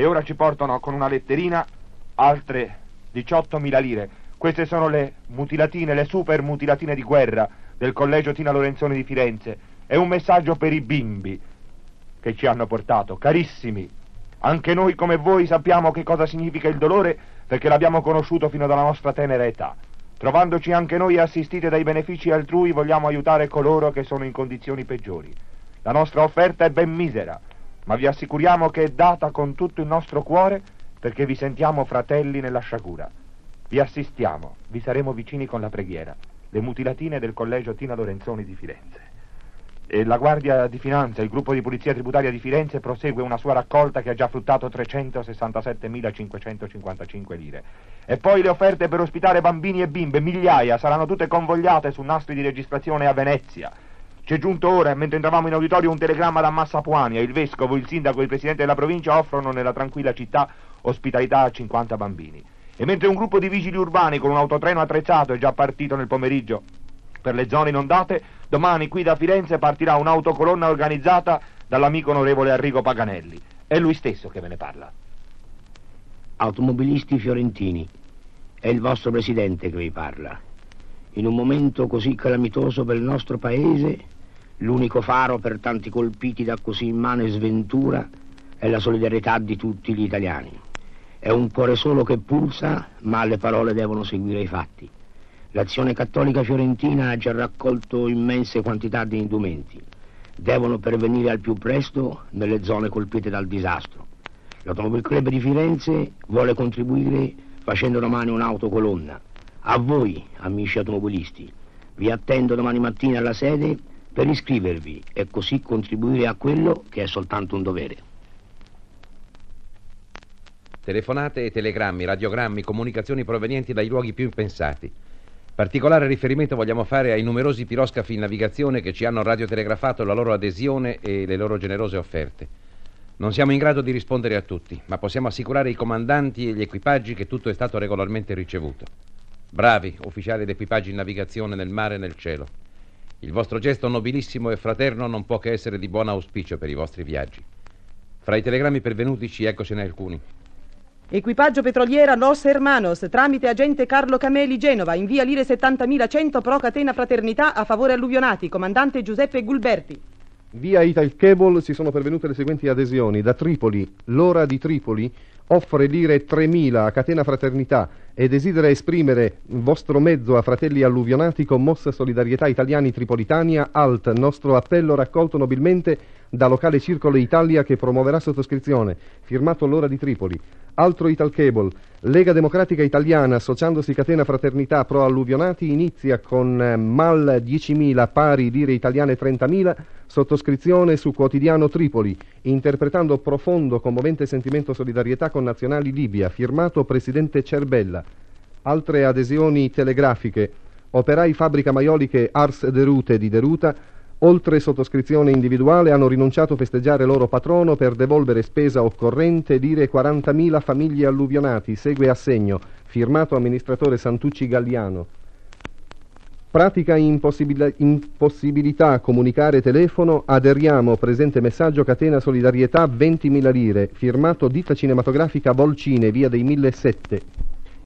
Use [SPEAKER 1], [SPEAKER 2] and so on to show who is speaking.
[SPEAKER 1] e ora ci portano con una letterina altre 18.000 lire. Queste sono le mutilatine, le super mutilatine di guerra del collegio Tina Lorenzoni di Firenze. È un messaggio per i bimbi che ci hanno portato. Carissimi, anche noi come voi sappiamo che cosa significa il dolore perché l'abbiamo conosciuto fino alla nostra tenera età. Trovandoci anche noi assistiti dai benefici altrui, vogliamo aiutare coloro che sono in condizioni peggiori. La nostra offerta è ben misera, ma vi assicuriamo che è data con tutto il nostro cuore perché vi sentiamo fratelli nella sciagura. Vi assistiamo, vi saremo vicini con la preghiera. Le mutilatine del collegio Tina Lorenzoni di Firenze. E la Guardia di Finanza, il gruppo di polizia tributaria di Firenze prosegue una sua raccolta che ha già fruttato 367.555 lire. E poi le offerte per ospitare bambini e bimbe, migliaia, saranno tutte convogliate su nastri di registrazione a Venezia. Ci è giunto ora, mentre entravamo in auditorio, un telegramma da Massapuania. Il vescovo, il sindaco e il presidente della provincia offrono nella tranquilla città ospitalità a 50 bambini. E mentre un gruppo di vigili urbani con un autotreno attrezzato è già partito nel pomeriggio per le zone inondate, domani qui da Firenze partirà un'autocolonna organizzata dall'amico onorevole Arrigo Paganelli. È lui stesso che ve ne parla.
[SPEAKER 2] Automobilisti fiorentini, è il vostro presidente che vi parla. In un momento così calamitoso per il nostro paese, l'unico faro per tanti colpiti da così immane sventura è la solidarietà di tutti gli italiani. È un cuore solo che pulsa, ma alle parole devono seguire i fatti. L'azione cattolica fiorentina ha già raccolto immense quantità di indumenti. Devono pervenire al più presto nelle zone colpite dal disastro. L'Automobile Club di Firenze vuole contribuire facendo domani un'autocolonna. A voi, amici automobilisti, vi attendo domani mattina alla sede per iscrivervi e così contribuire a quello che è soltanto un dovere.
[SPEAKER 3] Telefonate e telegrammi, radiogrammi, comunicazioni provenienti dai luoghi più impensati. Particolare riferimento vogliamo fare ai numerosi piroscafi in navigazione che ci hanno radiotelegrafato la loro adesione e le loro generose offerte. Non siamo in grado di rispondere a tutti, ma possiamo assicurare i comandanti e gli equipaggi che tutto è stato regolarmente ricevuto. Bravi, ufficiali ed equipaggi in navigazione nel mare e nel cielo. Il vostro gesto nobilissimo e fraterno non può che essere di buon auspicio per i vostri viaggi. Fra i telegrammi pervenutici eccosene alcuni.
[SPEAKER 4] Equipaggio petroliera Los Hermanos, tramite agente Carlo Cameli Genova, invia lire 70.100 pro catena fraternità a favore alluvionati, comandante Giuseppe Gulberti.
[SPEAKER 5] Via Ital Cable si sono pervenute le seguenti adesioni. Da Tripoli, l'ora di Tripoli offre lire 3.000 a catena fraternità e desidera esprimere vostro mezzo a fratelli alluvionati con mossa solidarietà italiani tripolitania, alt, nostro appello raccolto nobilmente da locale Circolo Italia che promuoverà sottoscrizione, firmato l'ora di Tripoli. Altro Ital Cable, Lega Democratica Italiana, associandosi Catena Fraternità Pro Alluvionati, inizia con eh, MAL 10.000 pari lire italiane 30.000, sottoscrizione su quotidiano Tripoli, interpretando profondo, commovente sentimento solidarietà con nazionali Libia, firmato Presidente Cerbella. Altre adesioni telegrafiche, operai fabbrica maioliche Ars Derute di Deruta, oltre sottoscrizione individuale, hanno rinunciato a festeggiare loro patrono per devolvere spesa occorrente dire 40.000 famiglie alluvionati. Segue assegno. Firmato amministratore Santucci Galliano. Pratica impossibil- impossibilità a comunicare telefono, aderiamo, presente messaggio catena solidarietà 20.000 lire, firmato ditta cinematografica Bolcine, via dei 1007.